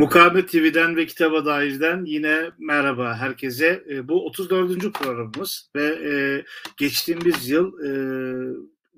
Mukavemet TV'den ve Kitaba Dair'den yine merhaba herkese. E, bu 34. programımız ve e, geçtiğimiz yıl e,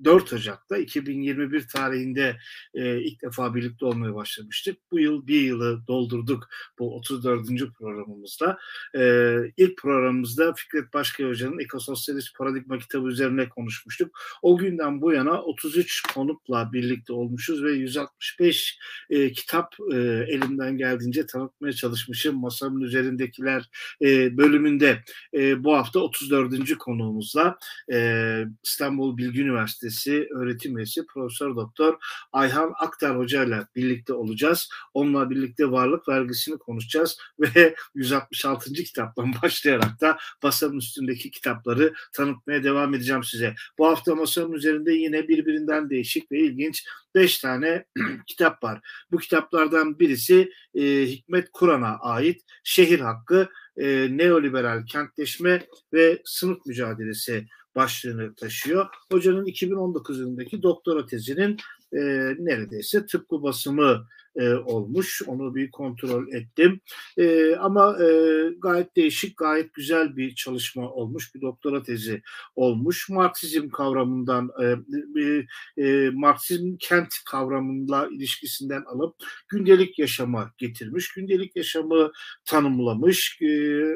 4 Ocak'ta 2021 tarihinde e, ilk defa birlikte olmaya başlamıştık. Bu yıl bir yılı doldurduk bu 34. programımızda. E, ilk programımızda Fikret Başkaya Hoca'nın Ekososyalist Paradigma kitabı üzerine konuşmuştuk. O günden bu yana 33 konukla birlikte olmuşuz ve 165 e, kitap e, elimden geldiğince tanıtmaya çalışmışım. Masamın üzerindekiler e, bölümünde e, bu hafta 34. konuğumuzla e, İstanbul Bilgi Üniversitesi Üniversitesi öğretim üyesi Profesör Doktor Ayhan Aktar Hoca ile birlikte olacağız. Onunla birlikte varlık vergisini konuşacağız ve 166. kitaptan başlayarak da masanın üstündeki kitapları tanıtmaya devam edeceğim size. Bu hafta masanın üzerinde yine birbirinden değişik ve ilginç 5 tane kitap var. Bu kitaplardan birisi e, Hikmet Kur'an'a ait Şehir Hakkı, e, Neoliberal Kentleşme ve Sınıf Mücadelesi başlığını taşıyor. Hocanın 2019 yılındaki doktora tezinin e, neredeyse tıpkı basımı e, olmuş. Onu bir kontrol ettim. E, ama e, gayet değişik, gayet güzel bir çalışma olmuş. Bir doktora tezi olmuş. Marksizm kavramından, e, e, Marksizm kent kavramıyla ilişkisinden alıp gündelik yaşama getirmiş. Gündelik yaşamı tanımlamış. E,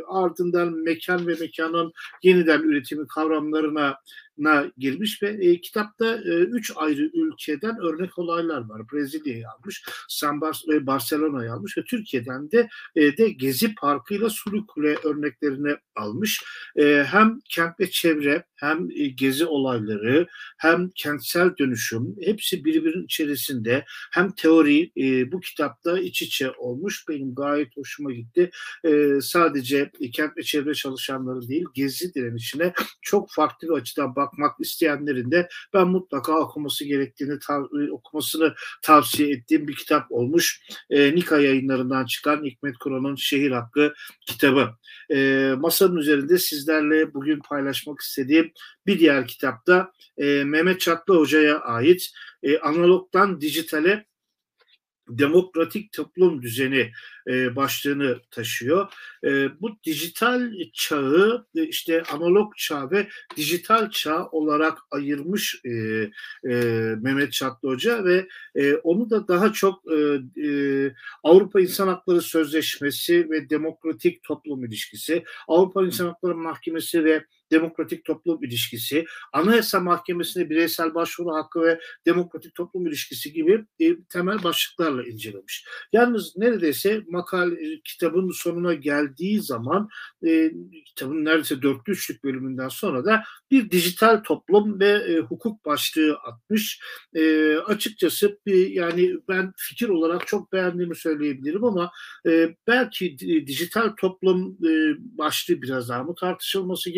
ardından mekan ve mekanın yeniden üretimi kavramlarına na girmiş ve e, kitapta e, üç ayrı ülkeden örnek olaylar var. Brezilya'yı almış, San Bar e, Barcelona'yı almış ve Türkiye'den de e, de Gezi Parkı ile Sulu Kule örneklerini almış. E, hem kent ve çevre, hem e, gezi olayları, hem kentsel dönüşüm hepsi birbirinin içerisinde. Hem teori e, bu kitapta iç içe olmuş. Benim gayet hoşuma gitti. E, sadece e, kent ve çevre çalışanları değil, gezi direnişine çok farklı bir açıdan bak bakmak isteyenlerin de ben mutlaka okuması gerektiğini tav- e, okumasını tavsiye ettiğim bir kitap olmuş. E, Nika yayınlarından çıkan Hikmet Kur'an'ın Şehir Hakkı kitabı. E, masanın üzerinde sizlerle bugün paylaşmak istediğim bir diğer kitapta e, Mehmet Çatlı Hoca'ya ait e, analogdan dijitale demokratik toplum düzeni e, başlığını taşıyor. E, bu dijital çağı e, işte analog çağ ve dijital çağ olarak ayırmış e, e, Mehmet Çatlı Hoca ve e, onu da daha çok e, e, Avrupa İnsan Hakları Sözleşmesi ve demokratik toplum ilişkisi, Avrupa İnsan Hakları Mahkemesi ve demokratik toplum ilişkisi, Anayasa Mahkemesi'ne bireysel başvuru hakkı ve demokratik toplum ilişkisi gibi e, temel başlıklarla incelemiş. Yalnız neredeyse makal e, kitabın sonuna geldiği zaman e, kitabın neredeyse dörtlü üçlük bölümünden sonra da bir dijital toplum ve e, hukuk başlığı atmış. E, açıkçası bir, yani ben fikir olarak çok beğendiğimi söyleyebilirim ama e, belki dijital toplum e, başlığı biraz daha mı tartışılması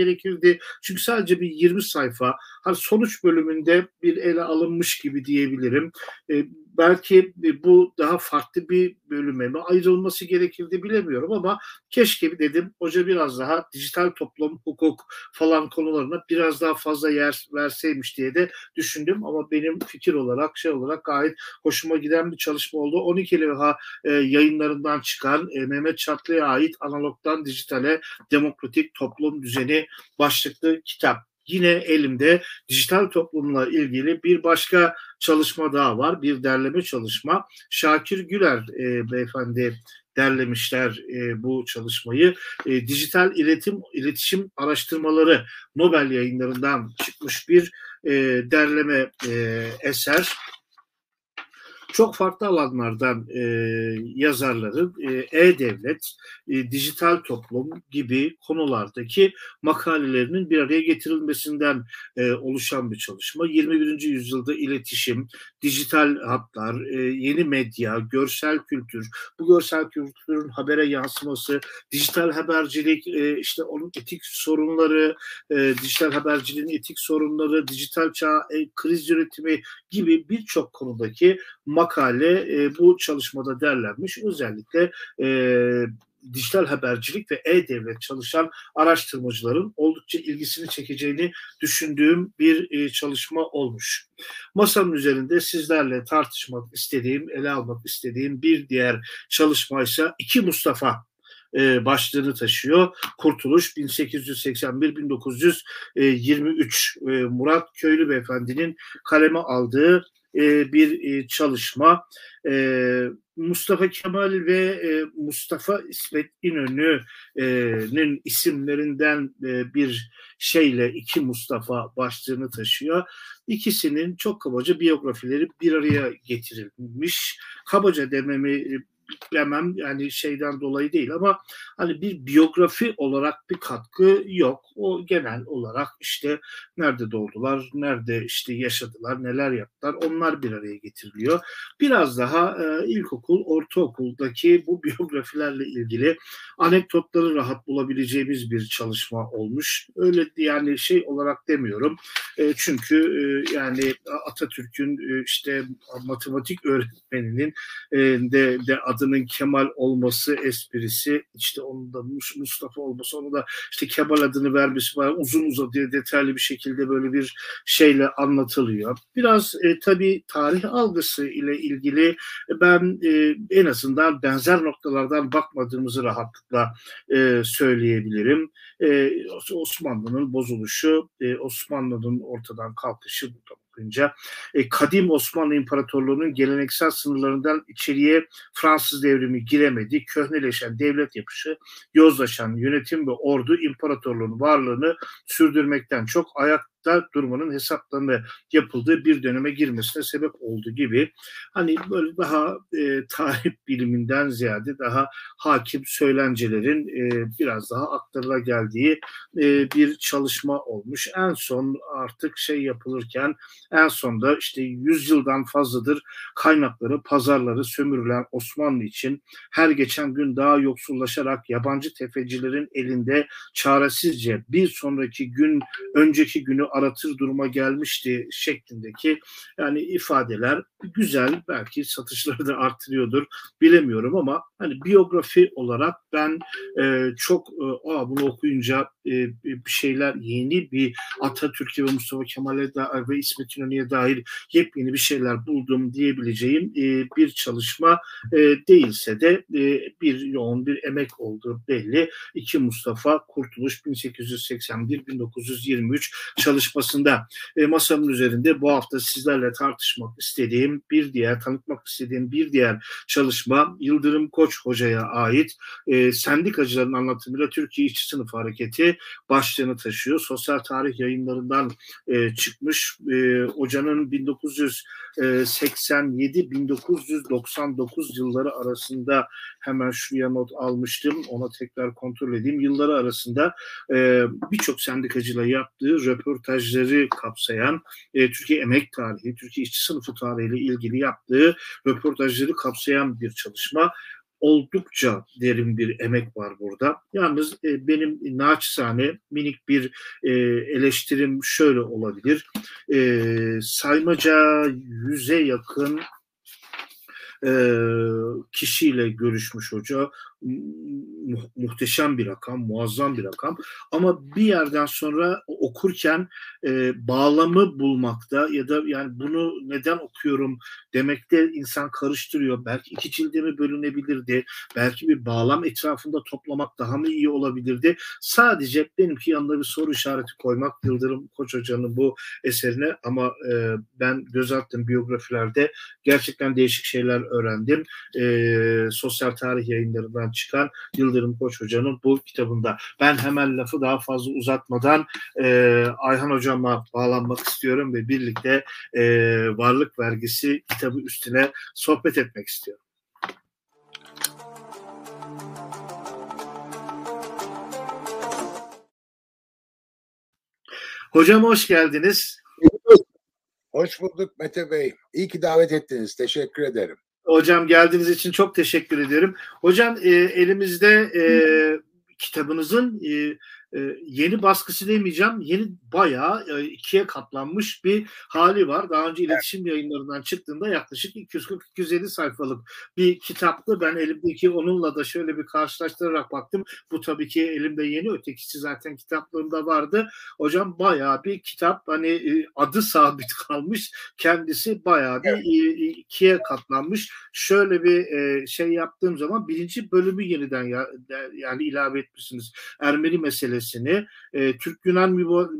gerekirdi? Çünkü sadece bir 20 sayfa, sonuç bölümünde bir ele alınmış gibi diyebilirim. E, belki bu daha farklı bir bölüme mi ayrılması gerekirdi bilemiyorum ama keşke dedim hoca biraz daha dijital toplum, hukuk falan konularına biraz daha fazla yer verseymiş diye de düşündüm ama benim fikir olarak şey olarak gayet hoşuma giden bir çalışma oldu. 12 levha e, yayınlarından çıkan e, Mehmet Çatlı'ya ait analogdan dijitale demokratik toplum düzeni başlıklı kitap yine elimde dijital toplumla ilgili bir başka çalışma daha var. Bir derleme çalışma. Şakir Güler e, beyefendi derlemişler e, bu çalışmayı. E, dijital iletim iletişim araştırmaları Nobel yayınlarından çıkmış bir e, derleme e, eser çok farklı alanlardan e, yazarların e, e-devlet, e, dijital toplum gibi konulardaki makalelerinin bir araya getirilmesinden e, oluşan bir çalışma. 21. yüzyılda iletişim, dijital hatlar, e, yeni medya, görsel kültür, bu görsel kültürün habere yansıması, dijital habercilik, e, işte onun etik sorunları, e, dijital haberciliğin etik sorunları, dijital çağ, e, kriz yönetimi gibi birçok konudaki makale e, bu çalışmada derlenmiş. Özellikle e, dijital habercilik ve e-devlet çalışan araştırmacıların oldukça ilgisini çekeceğini düşündüğüm bir e, çalışma olmuş. Masanın üzerinde sizlerle tartışmak istediğim, ele almak istediğim bir diğer çalışma ise iki Mustafa e, başlığını taşıyor. Kurtuluş 1881-1923 e, Murat Köylü Beyefendi'nin kaleme aldığı e, bir e, çalışma. E, Mustafa Kemal ve e, Mustafa İsmet İnönü'nün isimlerinden e, bir şeyle iki Mustafa başlığını taşıyor. İkisinin çok kabaca biyografileri bir araya getirilmiş. Kabaca dememi demem yani şeyden dolayı değil ama hani bir biyografi olarak bir katkı yok. O genel olarak işte nerede doğdular, nerede işte yaşadılar, neler yaptılar onlar bir araya getiriliyor. Biraz daha e, ilkokul, ortaokuldaki bu biyografilerle ilgili anekdotları rahat bulabileceğimiz bir çalışma olmuş. Öyle yani şey olarak demiyorum. E, çünkü e, yani Atatürk'ün e, işte matematik öğretmeninin e, de, de adının Kemal olması esprisi işte onun da Mustafa olması onu da işte Kemal adını vermesi var uzun uzadıya detaylı bir şekilde böyle bir şeyle anlatılıyor. Biraz e, tabii tarih algısı ile ilgili ben e, en azından benzer noktalardan bakmadığımızı rahatlıkla e, söyleyebilirim. E, Osmanlı'nın bozuluşu, e, Osmanlı'nın ortadan kalkışı burada bakınca e, kadim Osmanlı İmparatorluğu'nun geleneksel sınırlarından içeriye Fransız devrimi giremedi. Köhneleşen devlet yapışı, yozlaşan yönetim ve ordu imparatorluğun varlığını sürdürmekten çok ayak ayakta durmanın hesaplarını yapıldığı bir döneme girmesine sebep oldu gibi. Hani böyle daha e, tarih biliminden ziyade daha hakim söylencelerin e, biraz daha aktarıla geldiği e, bir çalışma olmuş. En son artık şey yapılırken en sonda işte 100 yıldan fazladır kaynakları, pazarları sömürülen Osmanlı için her geçen gün daha yoksullaşarak yabancı tefecilerin elinde çaresizce bir sonraki gün önceki günü aratır duruma gelmişti şeklindeki yani ifadeler güzel belki satışları da artırıyordur bilemiyorum ama hani biyografi olarak ben e, çok e, Aa, bunu okuyunca e, bir şeyler yeni bir Atatürk'e ve Mustafa Kemal'e ve İsmet İnönü'ye dair yepyeni bir şeyler buldum diyebileceğim e, bir çalışma e, değilse de e, bir yoğun bir emek olduğu belli. İki Mustafa Kurtuluş 1881-1923 çalışmasında e, masamın üzerinde bu hafta sizlerle tartışmak istediğim bir diğer tanıtmak istediğim bir diğer çalışma Yıldırım Koç Hoca'ya ait e, sendikacıların anlatımıyla Türkiye İşçi Sınıf Hareketi başlığını taşıyor. Sosyal tarih yayınlarından e, çıkmış. E, hocanın 1987-1999 yılları arasında hemen şuraya not almıştım. Ona tekrar kontrol edeyim. Yılları arasında e, birçok sendikacıyla yaptığı röportajları kapsayan e, Türkiye Emek Tarihi, Türkiye İşçi Sınıfı Tarihi ile ilgili yaptığı röportajları kapsayan bir çalışma oldukça derin bir emek var burada. Yalnız e, benim naçizane minik bir e, eleştirim şöyle olabilir. E, saymaca yüze yakın e, kişiyle görüşmüş hoca mu- muhteşem bir rakam, muazzam bir rakam. Ama bir yerden sonra okurken e, bağlamı bulmakta ya da yani bunu neden okuyorum demekte insan karıştırıyor. Belki iki cilde mi bölünebilirdi? Belki bir bağlam etrafında toplamak daha mı iyi olabilirdi? Sadece benimki yanına bir soru işareti koymak Yıldırım Koç Hoca'nın bu eserine ama e, ben göz attım biyografilerde gerçekten değişik şeyler öğrendim. E, sosyal tarih yayınlarından Yayınları'ndan çıkan Yıldırım Koç Hoca'nın bu kitabında. Ben hemen lafı daha fazla uzatmadan e, Ayhan Hocam'a bağlanmak istiyorum ve birlikte e, Varlık Vergisi kitabı üstüne sohbet etmek istiyorum. Hocam hoş geldiniz. Hoş bulduk Mete Bey. İyi ki davet ettiniz. Teşekkür ederim. Hocam geldiğiniz için çok teşekkür ediyorum. Hocam e, elimizde e, kitabınızın e, e, yeni baskısı demeyeceğim. Yeni bayağı e, ikiye katlanmış bir hali var. Daha önce iletişim yayınlarından çıktığında yaklaşık 240-250 sayfalık bir kitaptı. Ben elimdeki onunla da şöyle bir karşılaştırarak baktım. Bu tabii ki elimde yeni. Ötekisi zaten kitaplarımda vardı. Hocam bayağı bir kitap. Hani e, adı sabit kalmış. Kendisi bayağı bir e, ikiye katlanmış. Şöyle bir e, şey yaptığım zaman birinci bölümü yeniden ya, yani ilave etmişsiniz. Ermeni meselesini, e, Türk-Yunan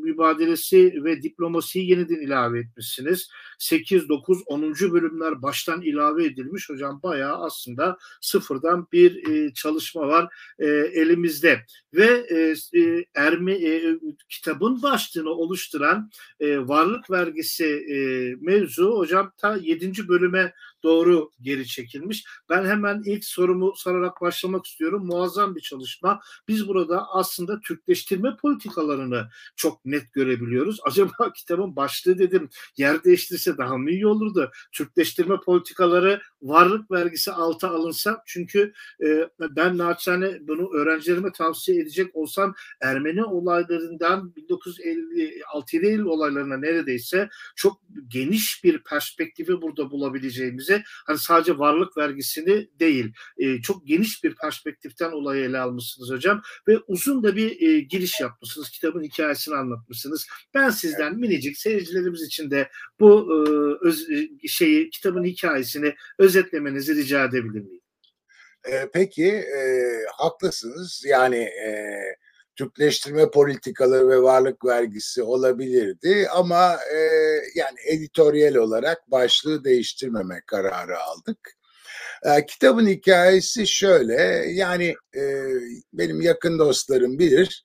mübadelesi ve diplomasiyi yeniden ilave etmişsiniz. 8, 9, 10. bölümler baştan ilave edilmiş. Hocam bayağı aslında sıfırdan bir e, çalışma var e, elimizde. Ve e, e, Erme, e, kitabın başlığını oluşturan e, varlık vergisi e, mevzu hocam ta 7. bölüme doğru geri çekilmiş. Ben hemen ilk sorumu sorarak başlamak istiyorum. Muazzam bir çalışma. Biz burada aslında Türkleştirme politikalarını çok net görebiliyoruz. Acaba kitabın başlığı dedim yer değiştirse daha mı iyi olurdu? Türkleştirme politikaları varlık vergisi alta alınsa çünkü e, ben naçizane bunu öğrencilerime tavsiye edecek olsam Ermeni olaylarından 1956 Eylül olaylarına neredeyse çok geniş bir perspektifi burada bulabileceğimize hani sadece varlık vergisini değil e, çok geniş bir perspektiften olayı ele almışsınız hocam ve uzun da bir e, giriş yapmışsınız kitabın hikayesini anlatmışsınız. Ben sizden minicik seyircilerimiz için de bu e, öz, e, şeyi kitabın hikayesini özetlemenizi rica edebilir miyim? E, peki e, haklısınız. Yani e, Türkleştirme politikaları ve varlık vergisi olabilirdi ama e, yani editoryal olarak başlığı değiştirmeme kararı aldık. E, kitabın hikayesi şöyle yani e, benim yakın dostlarım bilir.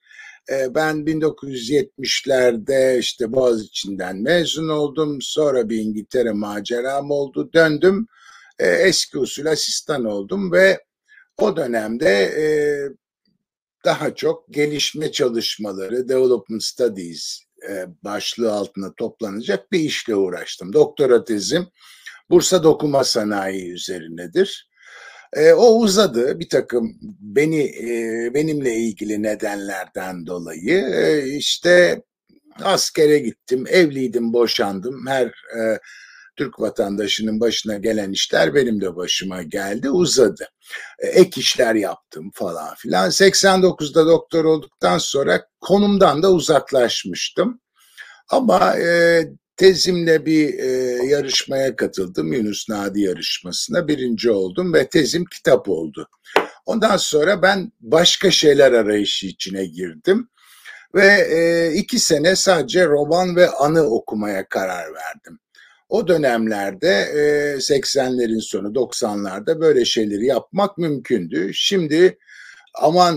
E, ben 1970'lerde işte Boğaziçi'nden mezun oldum. Sonra bir İngiltere maceram oldu. Döndüm. E, eski usul asistan oldum ve o dönemde e, daha çok gelişme çalışmaları, development studies e, başlığı altında toplanacak bir işle uğraştım. Doktora tezim Bursa Dokuma Sanayi üzerinedir. E, o uzadı bir takım beni e, benimle ilgili nedenlerden dolayı işte askere gittim, evliydim, boşandım. Her Türk vatandaşının başına gelen işler benim de başıma geldi, uzadı. E, ek işler yaptım falan filan. 89'da doktor olduktan sonra konumdan da uzaklaşmıştım. Ama e, tezimle bir e, yarışmaya katıldım. Yunus Nadi yarışmasına birinci oldum ve tezim kitap oldu. Ondan sonra ben başka şeyler arayışı içine girdim. Ve e, iki sene sadece roman ve anı okumaya karar verdim. O dönemlerde e, 80'lerin sonu 90'larda böyle şeyleri yapmak mümkündü. Şimdi aman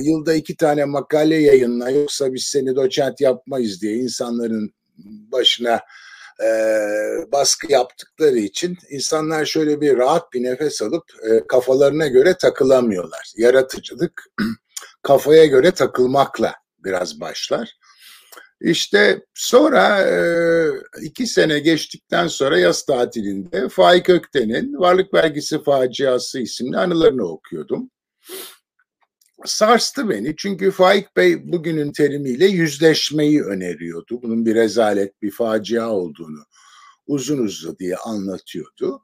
yılda iki tane makale yayınla yoksa biz seni doçent yapmayız diye insanların başına baskı yaptıkları için insanlar şöyle bir rahat bir nefes alıp kafalarına göre takılamıyorlar. Yaratıcılık kafaya göre takılmakla biraz başlar. İşte sonra iki sene geçtikten sonra yaz tatilinde Faik Ökten'in Varlık Vergisi Faciası isimli anılarını okuyordum. Sarstı beni çünkü Faik Bey bugünün terimiyle yüzleşmeyi öneriyordu. Bunun bir rezalet, bir facia olduğunu uzun uzun diye anlatıyordu.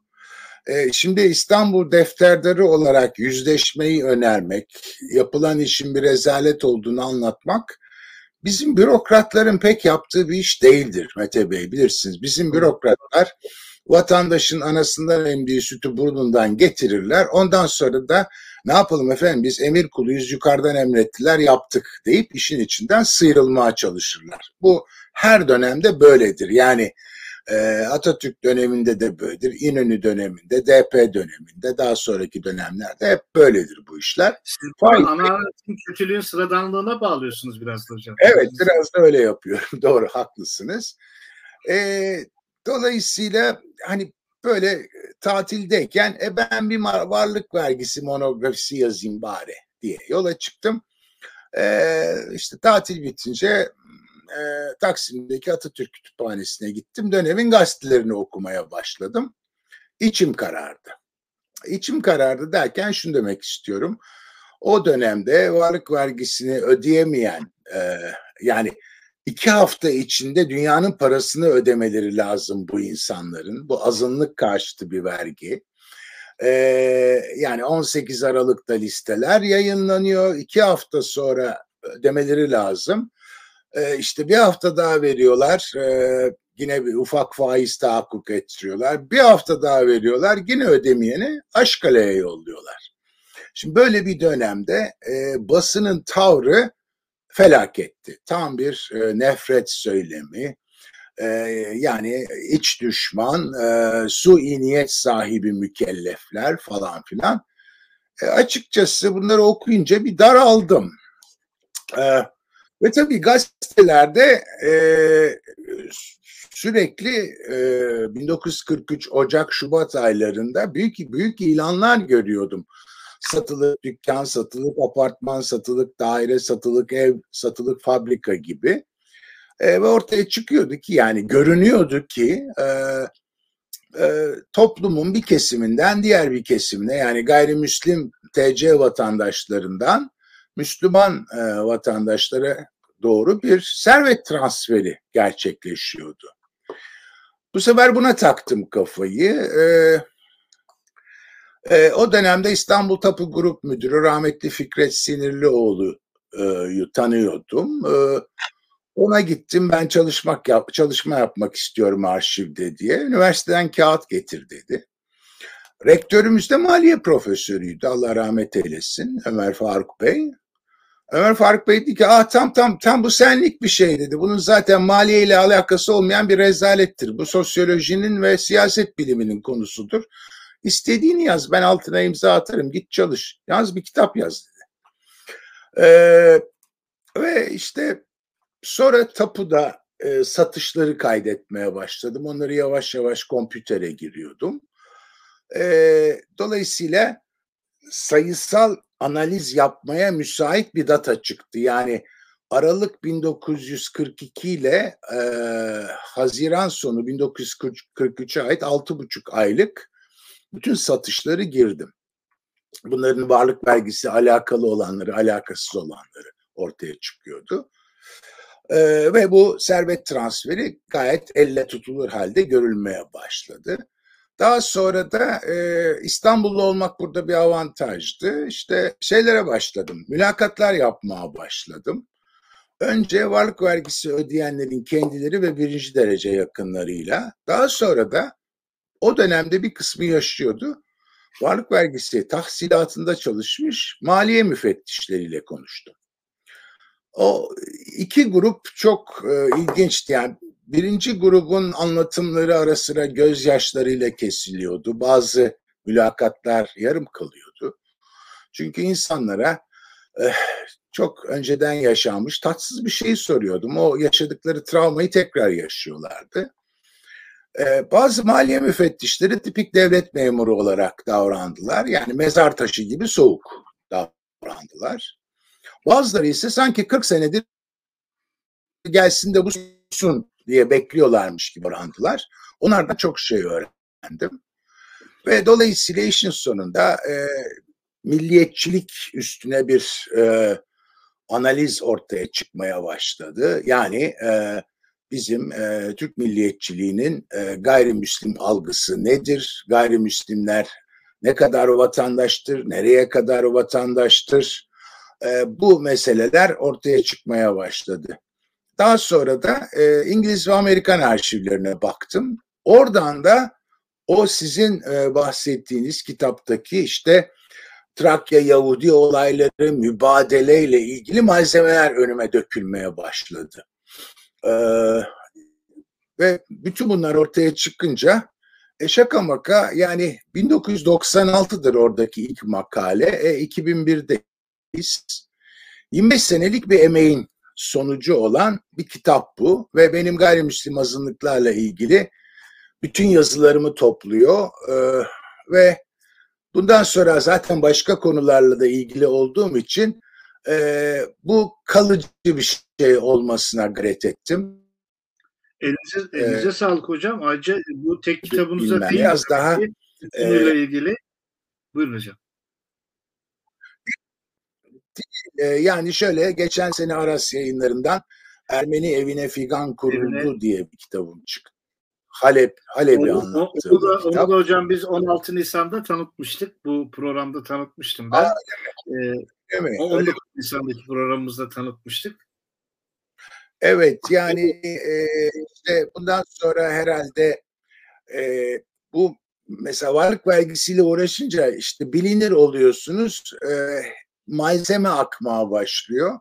Şimdi İstanbul defterdarı olarak yüzleşmeyi önermek, yapılan işin bir rezalet olduğunu anlatmak bizim bürokratların pek yaptığı bir iş değildir Mete Bey bilirsiniz. Bizim bürokratlar vatandaşın anasından emdiği sütü burnundan getirirler. Ondan sonra da ne yapalım efendim biz emir kuluyuz yukarıdan emrettiler yaptık deyip işin içinden sıyrılmaya çalışırlar. Bu her dönemde böyledir. Yani e, Atatürk döneminde de böyledir. İnönü döneminde, DP döneminde, daha sonraki dönemlerde hep böyledir bu işler. Siz ananetin kötülüğün sıradanlığına bağlıyorsunuz biraz da hocam. Evet, biraz da öyle yapıyorum. Doğru, haklısınız. E, dolayısıyla hani böyle tatildeyken e, ben bir varlık vergisi monografisi yazayım bari diye yola çıktım. E, işte tatil bitince e, Taksim'deki Atatürk Kütüphanesi'ne gittim. Dönemin gazetelerini okumaya başladım. İçim karardı. İçim karardı derken şunu demek istiyorum. o dönemde varlık vergisini ödeyemeyen e, yani iki hafta içinde dünyanın parasını ödemeleri lazım bu insanların. Bu azınlık karşıtı bir vergi. Ee, yani 18 Aralık'ta listeler yayınlanıyor. İki hafta sonra ödemeleri lazım. Ee, işte bir hafta daha veriyorlar. Ee, yine bir ufak faiz tahakkuk ettiriyorlar. Bir hafta daha veriyorlar. Yine ödemeyeni Aşkale'ye yolluyorlar. Şimdi böyle bir dönemde e, basının tavrı felaketti. Tam bir e, nefret söylemi. E, yani iç düşman, e, su niyet sahibi mükellefler falan filan. E, açıkçası bunları okuyunca bir daraldım. E, ve tabii gazetelerde e, sürekli e, 1943 Ocak Şubat aylarında büyük büyük ilanlar görüyordum satılık dükkan, satılık apartman, satılık daire, satılık ev, satılık fabrika gibi. E, ve ortaya çıkıyordu ki yani görünüyordu ki e, e, toplumun bir kesiminden diğer bir kesimine yani gayrimüslim TC vatandaşlarından Müslüman e, vatandaşlara doğru bir servet transferi gerçekleşiyordu. Bu sefer buna taktım kafayı. E, e, o dönemde İstanbul Tapu Grup Müdürü rahmetli Fikret Sinirlioğlu'yu tanıyordum. E, ona gittim ben çalışmak yap, çalışma yapmak istiyorum arşivde diye. Üniversiteden kağıt getir dedi. Rektörümüz de maliye profesörüydü. Allah rahmet eylesin. Ömer Faruk Bey. Ömer Faruk Bey dedi ki ah tam tam tam bu senlik bir şey dedi. Bunun zaten maliye ile alakası olmayan bir rezalettir. Bu sosyolojinin ve siyaset biliminin konusudur. İstediğini yaz ben altına imza atarım git çalış. Yaz bir kitap yaz dedi. Ee, ve işte sonra tapuda e, satışları kaydetmeye başladım. Onları yavaş yavaş kompütere giriyordum. E, dolayısıyla sayısal analiz yapmaya müsait bir data çıktı. Yani Aralık 1942 ile e, Haziran sonu 1943'e ait 6,5 aylık bütün satışları girdim. Bunların varlık vergisi alakalı olanları, alakasız olanları ortaya çıkıyordu. Ee, ve bu servet transferi gayet elle tutulur halde görülmeye başladı. Daha sonra da e, İstanbullu olmak burada bir avantajdı. İşte şeylere başladım, mülakatlar yapmaya başladım. Önce varlık vergisi ödeyenlerin kendileri ve birinci derece yakınlarıyla, daha sonra da o dönemde bir kısmı yaşıyordu. Varlık vergisi tahsilatında çalışmış maliye müfettişleriyle konuştum. O iki grup çok e, ilginçti. Yani birinci grubun anlatımları ara sıra gözyaşlarıyla kesiliyordu. Bazı mülakatlar yarım kalıyordu. Çünkü insanlara e, çok önceden yaşanmış tatsız bir şey soruyordum. O yaşadıkları travmayı tekrar yaşıyorlardı. Ee, bazı maliye müfettişleri tipik devlet memuru olarak davrandılar. Yani mezar taşı gibi soğuk davrandılar. Bazıları ise sanki 40 senedir gelsin de bulsun diye bekliyorlarmış gibi davrandılar. Onlardan çok şey öğrendim. Ve dolayısıyla işin sonunda e, milliyetçilik üstüne bir e, analiz ortaya çıkmaya başladı. Yani e, bizim e, Türk milliyetçiliğinin e, gayrimüslim algısı nedir? Gayrimüslimler ne kadar vatandaştır? Nereye kadar vatandaştır? E, bu meseleler ortaya çıkmaya başladı. Daha sonra da e, İngiliz ve Amerikan arşivlerine baktım. Oradan da o sizin e, bahsettiğiniz kitaptaki işte Trakya Yahudi olayları mübadeleyle ilgili malzemeler önüme dökülmeye başladı. Ee, ve bütün bunlar ortaya çıkınca e şaka maka yani 1996'dır oradaki ilk makale. E, 2001'deyiz. 25 senelik bir emeğin sonucu olan bir kitap bu ve benim gayrimüslim azınlıklarla ilgili bütün yazılarımı topluyor ee, ve bundan sonra zaten başka konularla da ilgili olduğum için e, bu kalıcı bir şey olmasına gayret ettim. Elinize, elinize ee, sağlık hocam. Ayrıca bu tek kitabınıza değil. Biraz daha e, ilgili. Buyurun hocam. Yani şöyle geçen sene Aras yayınlarından Ermeni evine figan kuruldu evine. diye bir kitabım çıktı. Halep, Halep'i anlattı. Onu da, onu da hocam biz 16 Nisan'da tanıtmıştık. Bu programda tanıtmıştım ben. Aa, ee, mi? 19 Nisan'daki programımızda tanıtmıştık. Evet yani e, işte bundan sonra herhalde e, bu mesela varlık vergisiyle uğraşınca işte bilinir oluyorsunuz. E, malzeme akmaya başlıyor.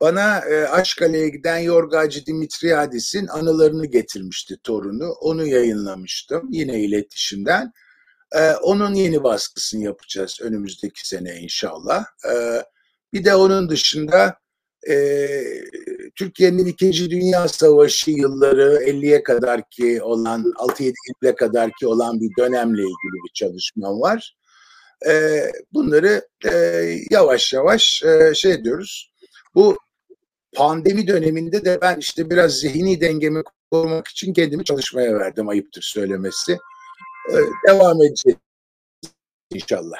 Bana e, Aşkale'ye giden Yorgacı Dimitriadis'in anılarını getirmişti torunu. Onu yayınlamıştım yine iletişimden. E, onun yeni baskısını yapacağız önümüzdeki sene inşallah. E, bir de onun dışında e, Türkiye'nin İkinci Dünya Savaşı yılları 50'ye kadar ki olan 6-7 yıla kadar ki olan bir dönemle ilgili bir çalışmam var. E, bunları e, yavaş yavaş e, şey diyoruz. Bu pandemi döneminde de ben işte biraz zihni dengemi korumak için kendimi çalışmaya verdim ayıptır söylemesi. Ee, devam edeceğiz inşallah.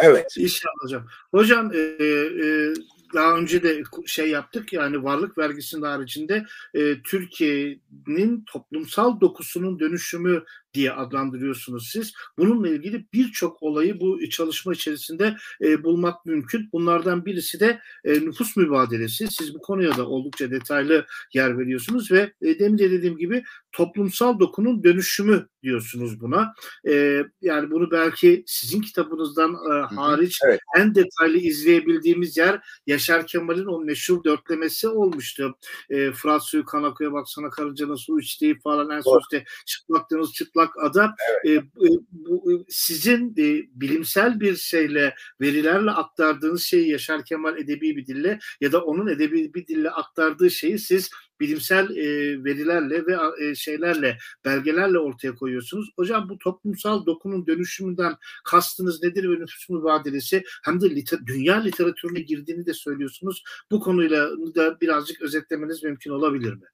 Evet. İnşallah hocam. Hocam e, e, daha önce de şey yaptık yani varlık vergisinin haricinde e, Türkiye'nin toplumsal dokusunun dönüşümü diye adlandırıyorsunuz siz. Bununla ilgili birçok olayı bu çalışma içerisinde e, bulmak mümkün. Bunlardan birisi de e, nüfus mübadelesi. Siz bu konuya da oldukça detaylı yer veriyorsunuz ve e, demin de dediğim gibi toplumsal dokunun dönüşümü diyorsunuz buna. E, yani bunu belki sizin kitabınızdan e, hariç evet. en detaylı izleyebildiğimiz yer Yaşar Kemal'in o meşhur dörtlemesi olmuştu. E, Fırat suyu kan akıyor baksana karıncanın su içtiği falan en son işte çıplak olmak ada evet. e, bu, sizin e, bilimsel bir şeyle verilerle aktardığınız şeyi Yaşar Kemal edebi bir dille ya da onun edebi bir dille aktardığı şeyi siz bilimsel e, verilerle ve e, şeylerle belgelerle ortaya koyuyorsunuz. Hocam bu toplumsal dokunun dönüşümünden kastınız nedir ve nüfus mübadelesi hem de liter, dünya literatürüne girdiğini de söylüyorsunuz. Bu konuyla da birazcık özetlemeniz mümkün olabilir mi?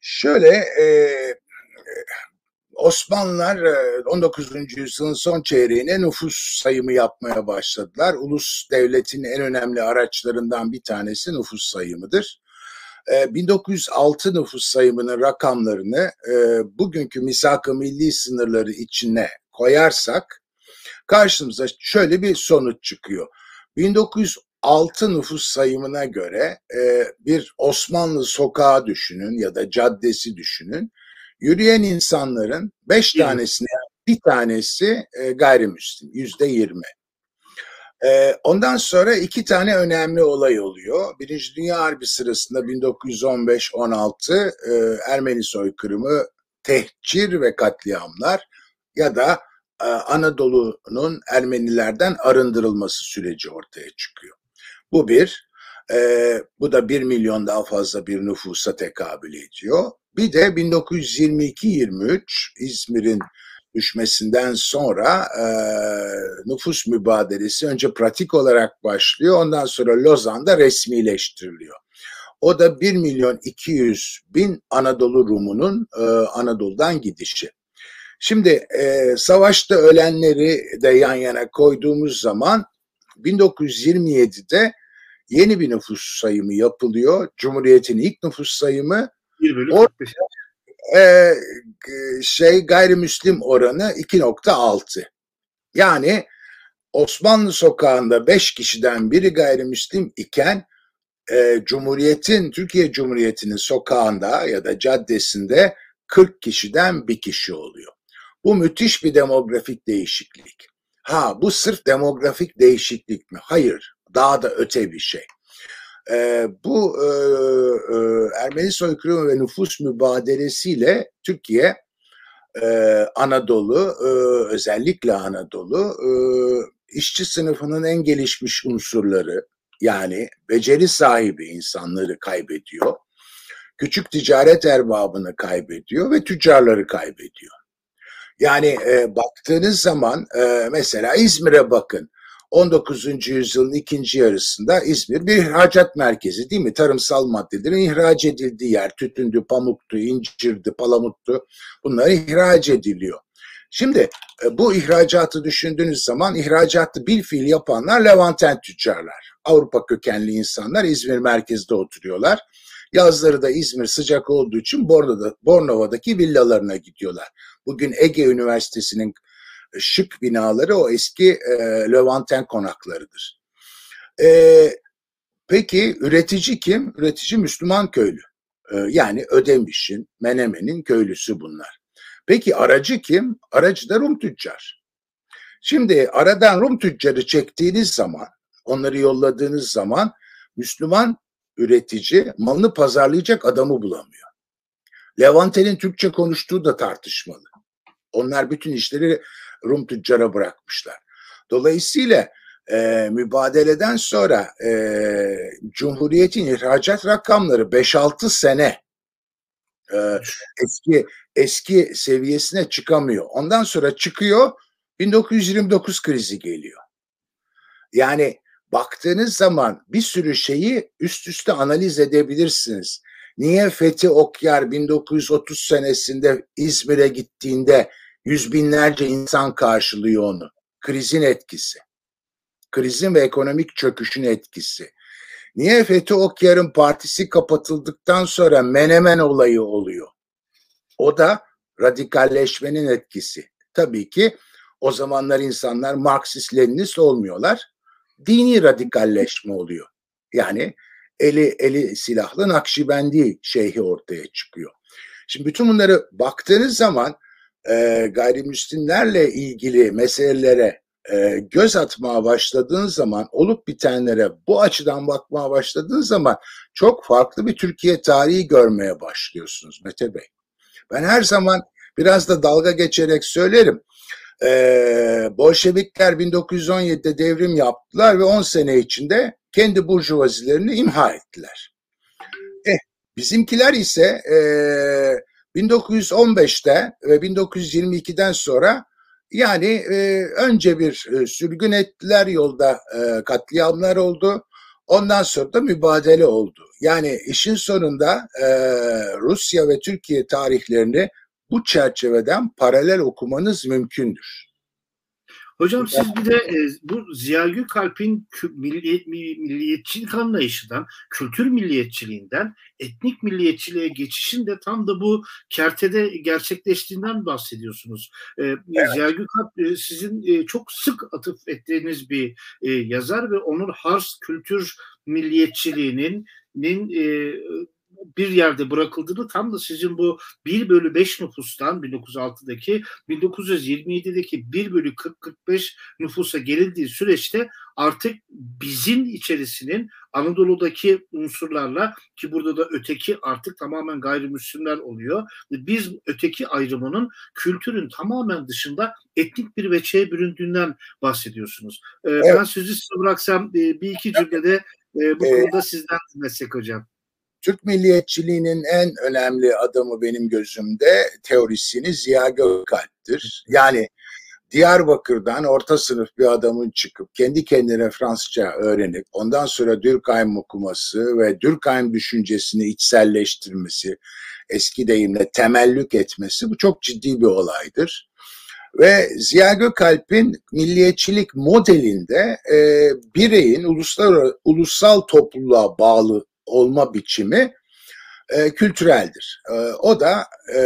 Şöyle e, Osmanlılar 19. E, yüzyılın son çeyreğine nüfus sayımı yapmaya başladılar. Ulus devletin en önemli araçlarından bir tanesi nüfus sayımıdır. 1906 e, nüfus sayımının rakamlarını e, bugünkü misak-ı milli sınırları içine koyarsak karşımıza şöyle bir sonuç çıkıyor. 1906 nüfus sayımına göre bir Osmanlı sokağı düşünün ya da caddesi düşünün yürüyen insanların beş tanesine bir tanesi e, gayrimüslim, yüzde yirmi. E, ondan sonra iki tane önemli olay oluyor. Birinci Dünya Harbi sırasında 1915-16 e, Ermeni soykırımı, tehcir ve katliamlar ya da e, Anadolu'nun Ermenilerden arındırılması süreci ortaya çıkıyor. Bu bir. E, bu da bir milyon daha fazla bir nüfusa tekabül ediyor. Bir de 1922-23 İzmir'in düşmesinden sonra e, nüfus mübadelesi önce pratik olarak başlıyor. Ondan sonra Lozan'da resmileştiriliyor. O da 1 milyon 200 bin Anadolu Rumu'nun e, Anadolu'dan gidişi. Şimdi e, savaşta ölenleri de yan yana koyduğumuz zaman 1927'de yeni bir nüfus sayımı yapılıyor. Cumhuriyet'in ilk nüfus sayımı 1 bölü 45. E, şey gayrimüslim oranı 2.6. Yani Osmanlı sokağında 5 kişiden biri gayrimüslim iken e, Cumhuriyet'in, Türkiye Cumhuriyeti'nin sokağında ya da caddesinde 40 kişiden bir kişi oluyor. Bu müthiş bir demografik değişiklik. Ha bu sırf demografik değişiklik mi? Hayır, daha da öte bir şey. E, bu e, e, Ermeni soykırımı ve nüfus mübadelesiyle Türkiye e, Anadolu, e, özellikle Anadolu, e, işçi sınıfının en gelişmiş unsurları yani beceri sahibi insanları kaybediyor. Küçük ticaret erbabını kaybediyor ve tüccarları kaybediyor. Yani e, baktığınız zaman e, mesela İzmir'e bakın. 19. yüzyılın ikinci yarısında İzmir bir ihracat merkezi değil mi? Tarımsal maddelerin ihraç edildiği yer. Tütündü, pamuktu, incirdi, palamuttu. Bunlar ihraç ediliyor. Şimdi e, bu ihracatı düşündüğünüz zaman ihracatı bil fiil yapanlar Levanten tüccarlar. Avrupa kökenli insanlar İzmir merkezde oturuyorlar. Yazları da İzmir sıcak olduğu için Bornova'da, Bornova'daki villalarına gidiyorlar. Bugün Ege Üniversitesi'nin şık binaları o eski e, Levanten konaklarıdır. E, peki üretici kim? Üretici Müslüman köylü. E, yani Ödemiş'in, Menemen'in köylüsü bunlar. Peki aracı kim? Aracı da Rum tüccar. Şimdi aradan Rum tüccarı çektiğiniz zaman, onları yolladığınız zaman Müslüman üretici malını pazarlayacak adamı bulamıyor. Levante'nin Türkçe konuştuğu da tartışmalı. Onlar bütün işleri Rum tüccara bırakmışlar. Dolayısıyla e, mübadeleden sonra e, Cumhuriyet'in ihracat rakamları 5-6 sene e, eski eski seviyesine çıkamıyor. Ondan sonra çıkıyor 1929 krizi geliyor. Yani baktığınız zaman bir sürü şeyi üst üste analiz edebilirsiniz. Niye Fethi Okyar 1930 senesinde İzmir'e gittiğinde yüz binlerce insan karşılıyor onu? Krizin etkisi. Krizin ve ekonomik çöküşün etkisi. Niye Fethi Okyar'ın partisi kapatıldıktan sonra Menemen olayı oluyor? O da radikalleşmenin etkisi. Tabii ki o zamanlar insanlar Marksist-Leninist olmuyorlar. Dini radikalleşme oluyor. Yani eli eli silahlı Nakşibendi şeyhi ortaya çıkıyor. Şimdi bütün bunları baktığınız zaman e, gayrimüslimlerle ilgili meselelere e, göz atmaya başladığın zaman olup bitenlere bu açıdan bakmaya başladığın zaman çok farklı bir Türkiye tarihi görmeye başlıyorsunuz Mete Bey. Ben her zaman biraz da dalga geçerek söylerim. Ee, Bolşevikler 1917'de devrim yaptılar ve 10 sene içinde kendi burjuvazilerini imha ettiler. Eh, bizimkiler ise e, 1915'te ve 1922'den sonra yani e, önce bir e, sürgün ettiler yolda e, katliamlar oldu. Ondan sonra da mübadele oldu. Yani işin sonunda e, Rusya ve Türkiye tarihlerini bu çerçeveden paralel okumanız mümkündür. Hocam siz bir de e, bu Ziya Gökalp'in milliyet, milliyetçilik anlayışından, kültür milliyetçiliğinden etnik milliyetçiliğe geçişin de tam da bu kertede gerçekleştiğinden bahsediyorsunuz. E, evet. Ziya Gökalp e, sizin e, çok sık atıf ettiğiniz bir e, yazar ve onun Hars kültür milliyetçiliğinin nin, e, bir yerde bırakıldığını tam da sizin bu 1 bölü 5 nüfustan 1906'daki 1927'deki 1 bölü 40-45 nüfusa gelindiği süreçte artık bizim içerisinin Anadolu'daki unsurlarla ki burada da öteki artık tamamen gayrimüslimler oluyor. Biz öteki ayrımının kültürün tamamen dışında etnik bir veçeye büründüğünden bahsediyorsunuz. Ee, evet. Ben sözü size bıraksam e, bir iki cümlede e, bu ee, konuda sizden dinlesek hocam. Türk milliyetçiliğinin en önemli adamı benim gözümde teorisyeni Ziya Gökalp'tir. Yani Diyarbakır'dan orta sınıf bir adamın çıkıp kendi kendine Fransızca öğrenip ondan sonra Durkheim okuması ve Durkheim düşüncesini içselleştirmesi, eski deyimle temellük etmesi bu çok ciddi bir olaydır. Ve Ziya Gökalp'in milliyetçilik modelinde e, bireyin uluslararası, ulusal topluluğa bağlı olma biçimi e, kültüreldir. E, o da e,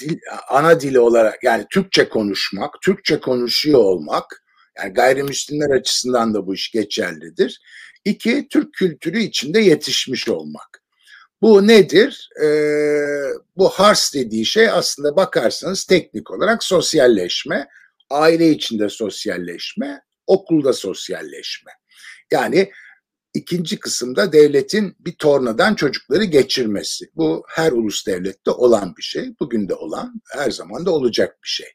dil, ana dili olarak yani Türkçe konuşmak, Türkçe konuşuyor olmak, yani gayrimüslimler açısından da bu iş geçerlidir. İki, Türk kültürü içinde yetişmiş olmak. Bu nedir? Ee, bu Hars dediği şey aslında bakarsanız teknik olarak sosyalleşme, aile içinde sosyalleşme, okulda sosyalleşme. Yani İkinci kısımda devletin bir tornadan çocukları geçirmesi. Bu her ulus devlette olan bir şey. Bugün de olan, her zaman da olacak bir şey.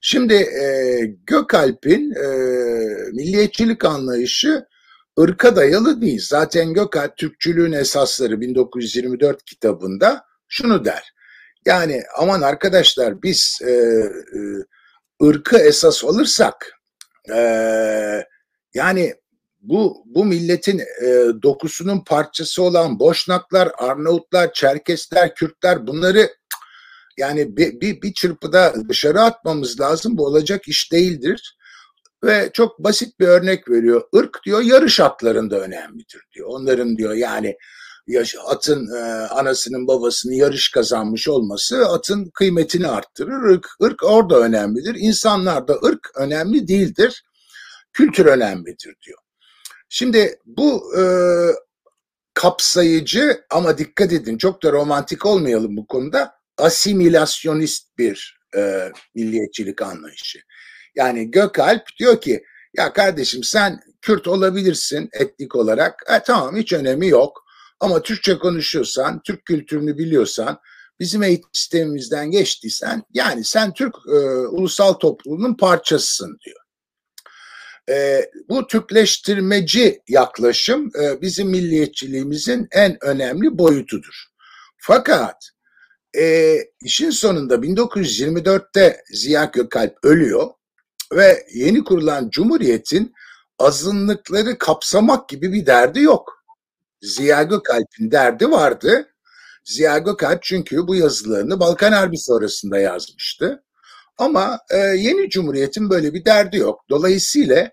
Şimdi e, Gökalp'in e, milliyetçilik anlayışı ırka dayalı değil. Zaten Gökalp Türkçülüğün esasları 1924 kitabında şunu der. Yani aman arkadaşlar biz e, e, ırkı esas alırsak e, yani bu bu milletin e, dokusunun parçası olan Boşnaklar, Arnavutlar, Çerkesler, Kürtler bunları Yani bir, bir, bir çırpıda dışarı atmamız lazım. Bu olacak iş değildir. Ve çok basit bir örnek veriyor. Irk diyor yarış atlarında önemlidir diyor. Onların diyor yani atın e, anasının babasının yarış kazanmış olması atın kıymetini arttırır. Irk, ırk orada önemlidir. İnsanlarda ırk önemli değildir. Kültür önemlidir diyor. Şimdi bu e, kapsayıcı ama dikkat edin çok da romantik olmayalım bu konuda asimilasyonist bir e, milliyetçilik anlayışı. Yani Gökalp diyor ki ya kardeşim sen Kürt olabilirsin etnik olarak. E, tamam hiç önemi yok. Ama Türkçe konuşuyorsan, Türk kültürünü biliyorsan, bizim eğitim sistemimizden geçtiysen yani sen Türk e, ulusal topluluğunun parçasısın diyor. E, bu Türkleştirmeci yaklaşım e, bizim milliyetçiliğimizin en önemli boyutudur. Fakat e, işin sonunda 1924'te Ziya Gökalp ölüyor ve yeni kurulan Cumhuriyet'in azınlıkları kapsamak gibi bir derdi yok. Ziya Gökalp'in derdi vardı. Ziya Gökalp çünkü bu yazılarını Balkan Harbi sonrasında yazmıştı. Ama e, yeni cumhuriyetin böyle bir derdi yok. Dolayısıyla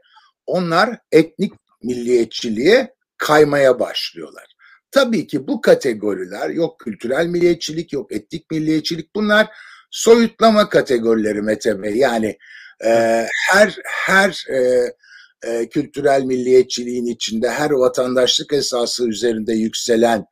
onlar etnik milliyetçiliğe kaymaya başlıyorlar. Tabii ki bu kategoriler yok kültürel milliyetçilik yok etnik milliyetçilik bunlar soyutlama kategorileri Mete. Yani e, her her e, e, kültürel milliyetçiliğin içinde her vatandaşlık esası üzerinde yükselen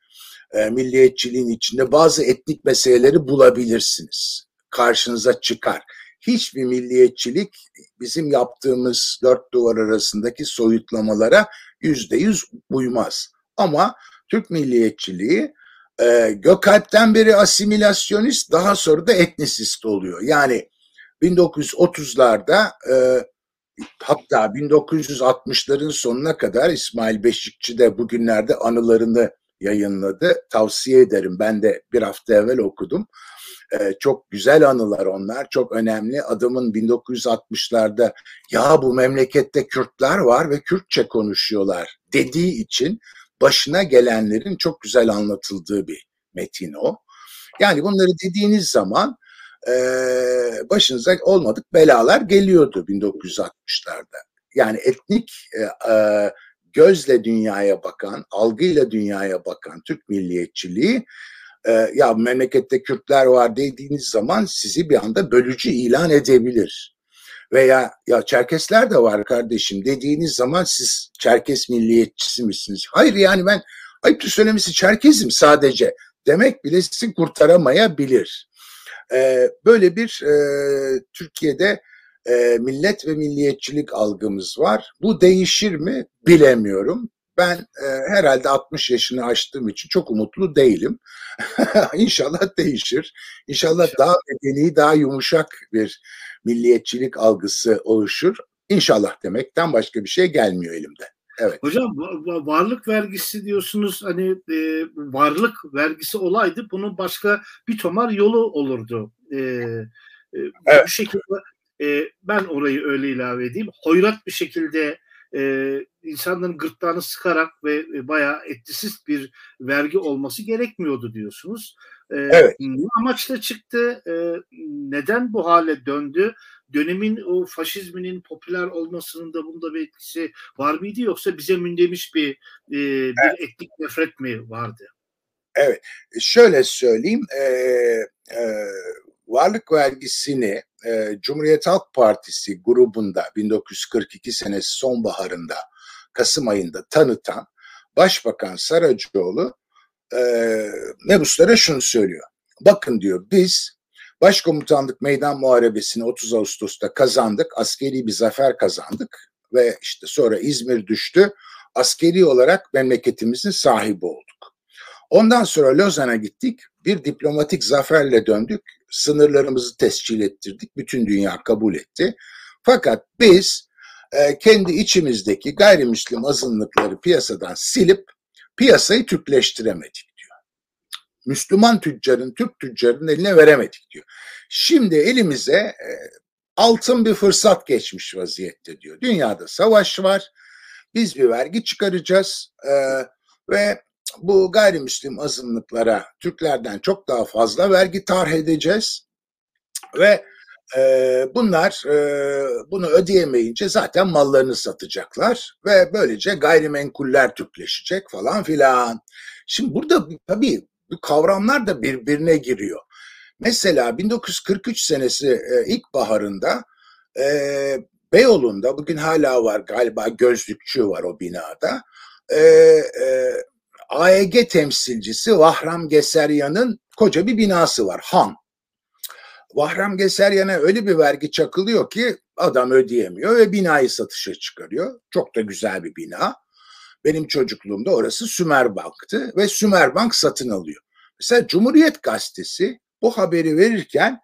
e, milliyetçiliğin içinde bazı etnik meseleleri bulabilirsiniz. Karşınıza çıkar. Hiçbir milliyetçilik bizim yaptığımız dört duvar arasındaki soyutlamalara yüzde yüz uymaz. Ama Türk milliyetçiliği e, Gökalp'ten beri asimilasyonist daha sonra da etnisist oluyor. Yani 1930'larda e, hatta 1960'ların sonuna kadar İsmail Beşikçi de bugünlerde anılarını yayınladı. Tavsiye ederim. Ben de bir hafta evvel okudum. Ee, çok güzel anılar onlar. Çok önemli. Adamın 1960'larda ya bu memlekette Kürtler var ve Kürtçe konuşuyorlar dediği için başına gelenlerin çok güzel anlatıldığı bir metin o. Yani bunları dediğiniz zaman e, başınıza olmadık belalar geliyordu 1960'larda. Yani etnik e, e, gözle dünyaya bakan, algıyla dünyaya bakan Türk milliyetçiliği e, ya memlekette Kürtler var dediğiniz zaman sizi bir anda bölücü ilan edebilir. Veya ya Çerkesler de var kardeşim dediğiniz zaman siz Çerkes milliyetçisi misiniz? Hayır yani ben ayıptır söylemesi Çerkezim sadece demek bile sizi kurtaramayabilir. E, böyle bir e, Türkiye'de e, millet ve milliyetçilik algımız var. Bu değişir mi bilemiyorum. Ben e, herhalde 60 yaşını aştığım için çok umutlu değilim. İnşallah değişir. İnşallah, İnşallah daha medeni, daha yumuşak bir milliyetçilik algısı oluşur. İnşallah demekten başka bir şey gelmiyor elimden. Evet. Hocam varlık vergisi diyorsunuz hani e, varlık vergisi olaydı bunun başka bir tomar yolu olurdu. E, e, evet. Bu şekilde e, ben orayı öyle ilave edeyim. Hoyrat bir şekilde e, insanların gırtlağını sıkarak ve e, bayağı etkisiz bir vergi olması gerekmiyordu diyorsunuz. E, evet. Ne amaçla çıktı? E, neden bu hale döndü? Dönemin o faşizminin popüler olmasının da bunda bir etkisi var mıydı yoksa bize mündemiş bir e, bir evet. etnik nefret mi vardı? Evet, şöyle söyleyeyim, e, e, varlık vergisini e, Cumhuriyet Halk Partisi grubunda 1942 senesi sonbaharında Kasım ayında tanıtan Başbakan Saracoğlu e, mebuslara şunu söylüyor. Bakın diyor biz Başkomutanlık Meydan Muharebesi'ni 30 Ağustos'ta kazandık. Askeri bir zafer kazandık ve işte sonra İzmir düştü. Askeri olarak memleketimizin sahibi olduk. Ondan sonra Lozan'a gittik. Bir diplomatik zaferle döndük. Sınırlarımızı tescil ettirdik. Bütün dünya kabul etti. Fakat biz e, kendi içimizdeki gayrimüslim azınlıkları piyasadan silip piyasayı Türkleştiremedik diyor. Müslüman tüccarın, Türk tüccarın eline veremedik diyor. Şimdi elimize e, altın bir fırsat geçmiş vaziyette diyor. Dünyada savaş var. Biz bir vergi çıkaracağız e, ve bu gayrimüslim azınlıklara Türklerden çok daha fazla vergi tarh edeceğiz ve e, bunlar e, bunu ödeyemeyince zaten mallarını satacaklar ve böylece gayrimenkuller Türkleşecek falan filan. Şimdi burada tabii bu kavramlar da birbirine giriyor. Mesela 1943 senesi e, ilk baharında e, Beyoğlu'nda bugün hala var galiba gözlükçü var o binada. E, e, AEG temsilcisi Vahram Geseryan'ın koca bir binası var. Han. Vahram Geseryan'a öyle bir vergi çakılıyor ki adam ödeyemiyor ve binayı satışa çıkarıyor. Çok da güzel bir bina. Benim çocukluğumda orası Sümerbank'tı ve Sümerbank satın alıyor. Mesela Cumhuriyet Gazetesi bu haberi verirken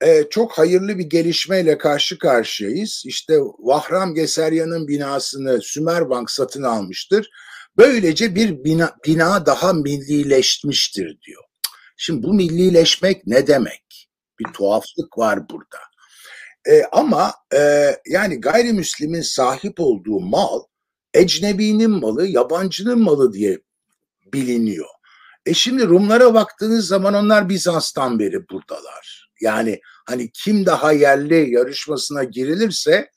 e, çok hayırlı bir gelişmeyle karşı karşıyayız. İşte Vahram Geseryan'ın binasını Sümerbank satın almıştır. Böylece bir bina, bina daha millileşmiştir diyor. Şimdi bu millileşmek ne demek? Bir tuhaflık var burada. E, ama e, yani gayrimüslimin sahip olduğu mal ecnebinin malı, yabancının malı diye biliniyor. E şimdi Rumlara baktığınız zaman onlar Bizans'tan beri buradalar. Yani hani kim daha yerli yarışmasına girilirse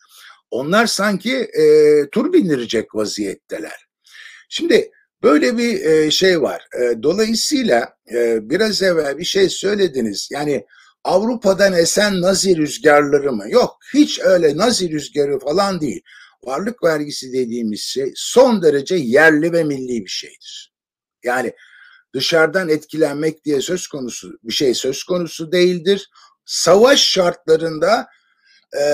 onlar sanki e, tur bindirecek vaziyetteler. Şimdi böyle bir e, şey var. E, dolayısıyla e, biraz evvel bir şey söylediniz. Yani Avrupa'dan esen Nazi rüzgarları mı? Yok hiç öyle Nazi rüzgarı falan değil. Varlık vergisi dediğimiz şey son derece yerli ve milli bir şeydir. Yani dışarıdan etkilenmek diye söz konusu bir şey söz konusu değildir. Savaş şartlarında e,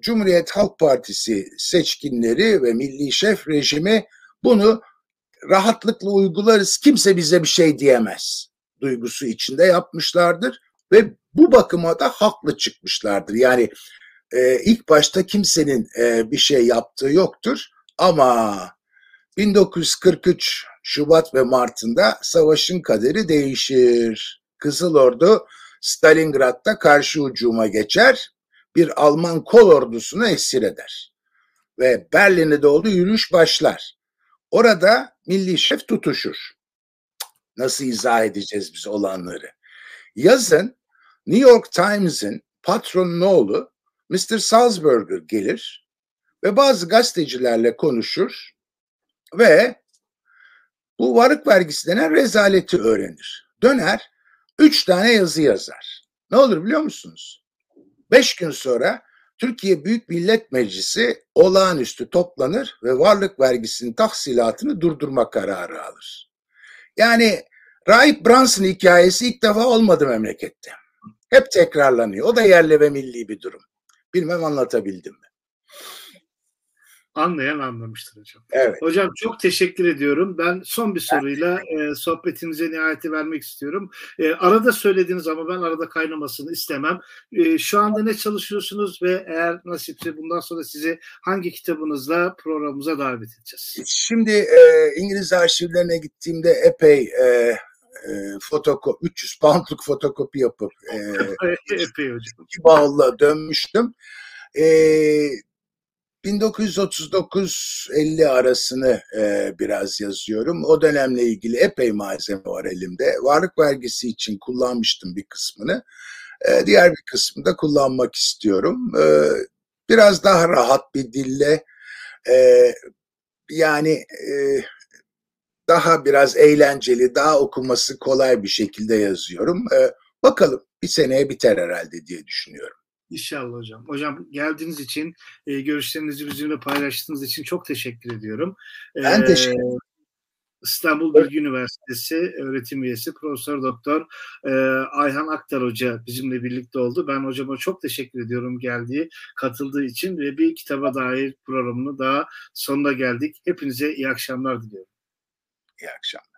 Cumhuriyet Halk Partisi seçkinleri ve milli şef rejimi bunu rahatlıkla uygularız kimse bize bir şey diyemez duygusu içinde yapmışlardır ve bu bakıma da haklı çıkmışlardır. Yani e, ilk başta kimsenin e, bir şey yaptığı yoktur ama 1943 Şubat ve Mart'ında savaşın kaderi değişir. Kızıl Ordu Stalingrad'da karşı ucuma geçer, bir Alman kol ordusunu esir eder. Ve Berlin'e doğru yürüyüş başlar. Orada milli şef tutuşur. Nasıl izah edeceğiz biz olanları? Yazın New York Times'in patronun oğlu Mr. Salzburger gelir ve bazı gazetecilerle konuşur ve bu varlık vergisi denen rezaleti öğrenir. Döner, üç tane yazı yazar. Ne olur biliyor musunuz? Beş gün sonra Türkiye Büyük Millet Meclisi olağanüstü toplanır ve varlık vergisinin tahsilatını durdurma kararı alır. Yani Rahip Brunson hikayesi ilk defa olmadı memlekette. Hep tekrarlanıyor. O da yerli ve milli bir durum. Bilmem anlatabildim mi? Anlayan anlamıştır hocam. Evet. Hocam çok teşekkür ediyorum. Ben son bir soruyla e, sohbetimize nihayeti vermek istiyorum. E, arada söylediğiniz ama ben arada kaynamasını istemem. E, şu anda ne çalışıyorsunuz ve eğer nasipse bundan sonra sizi hangi kitabınızla programımıza davet edeceğiz? Şimdi e, İngiliz arşivlerine gittiğimde epey e, e, fotokopi 300 poundluk fotokopi yapıp e, epey hocam. Bağla dönmüştüm. E, 1939-50 arasını e, biraz yazıyorum. O dönemle ilgili epey malzeme var elimde. Varlık vergisi için kullanmıştım bir kısmını. E, diğer bir kısmını da kullanmak istiyorum. E, biraz daha rahat bir dille e, yani e, daha biraz eğlenceli, daha okuması kolay bir şekilde yazıyorum. E, bakalım bir seneye biter herhalde diye düşünüyorum. İnşallah hocam. Hocam geldiğiniz için, e, görüşlerinizi bizimle paylaştığınız için çok teşekkür ediyorum. Ben ee, teşekkür ederim. İstanbul Bilgi Üniversitesi öğretim üyesi Profesör Doktor e, Ayhan Aktar Hoca bizimle birlikte oldu. Ben hocama çok teşekkür ediyorum geldiği, katıldığı için ve bir kitaba dair programını daha sonuna geldik. Hepinize iyi akşamlar diliyorum. İyi akşamlar.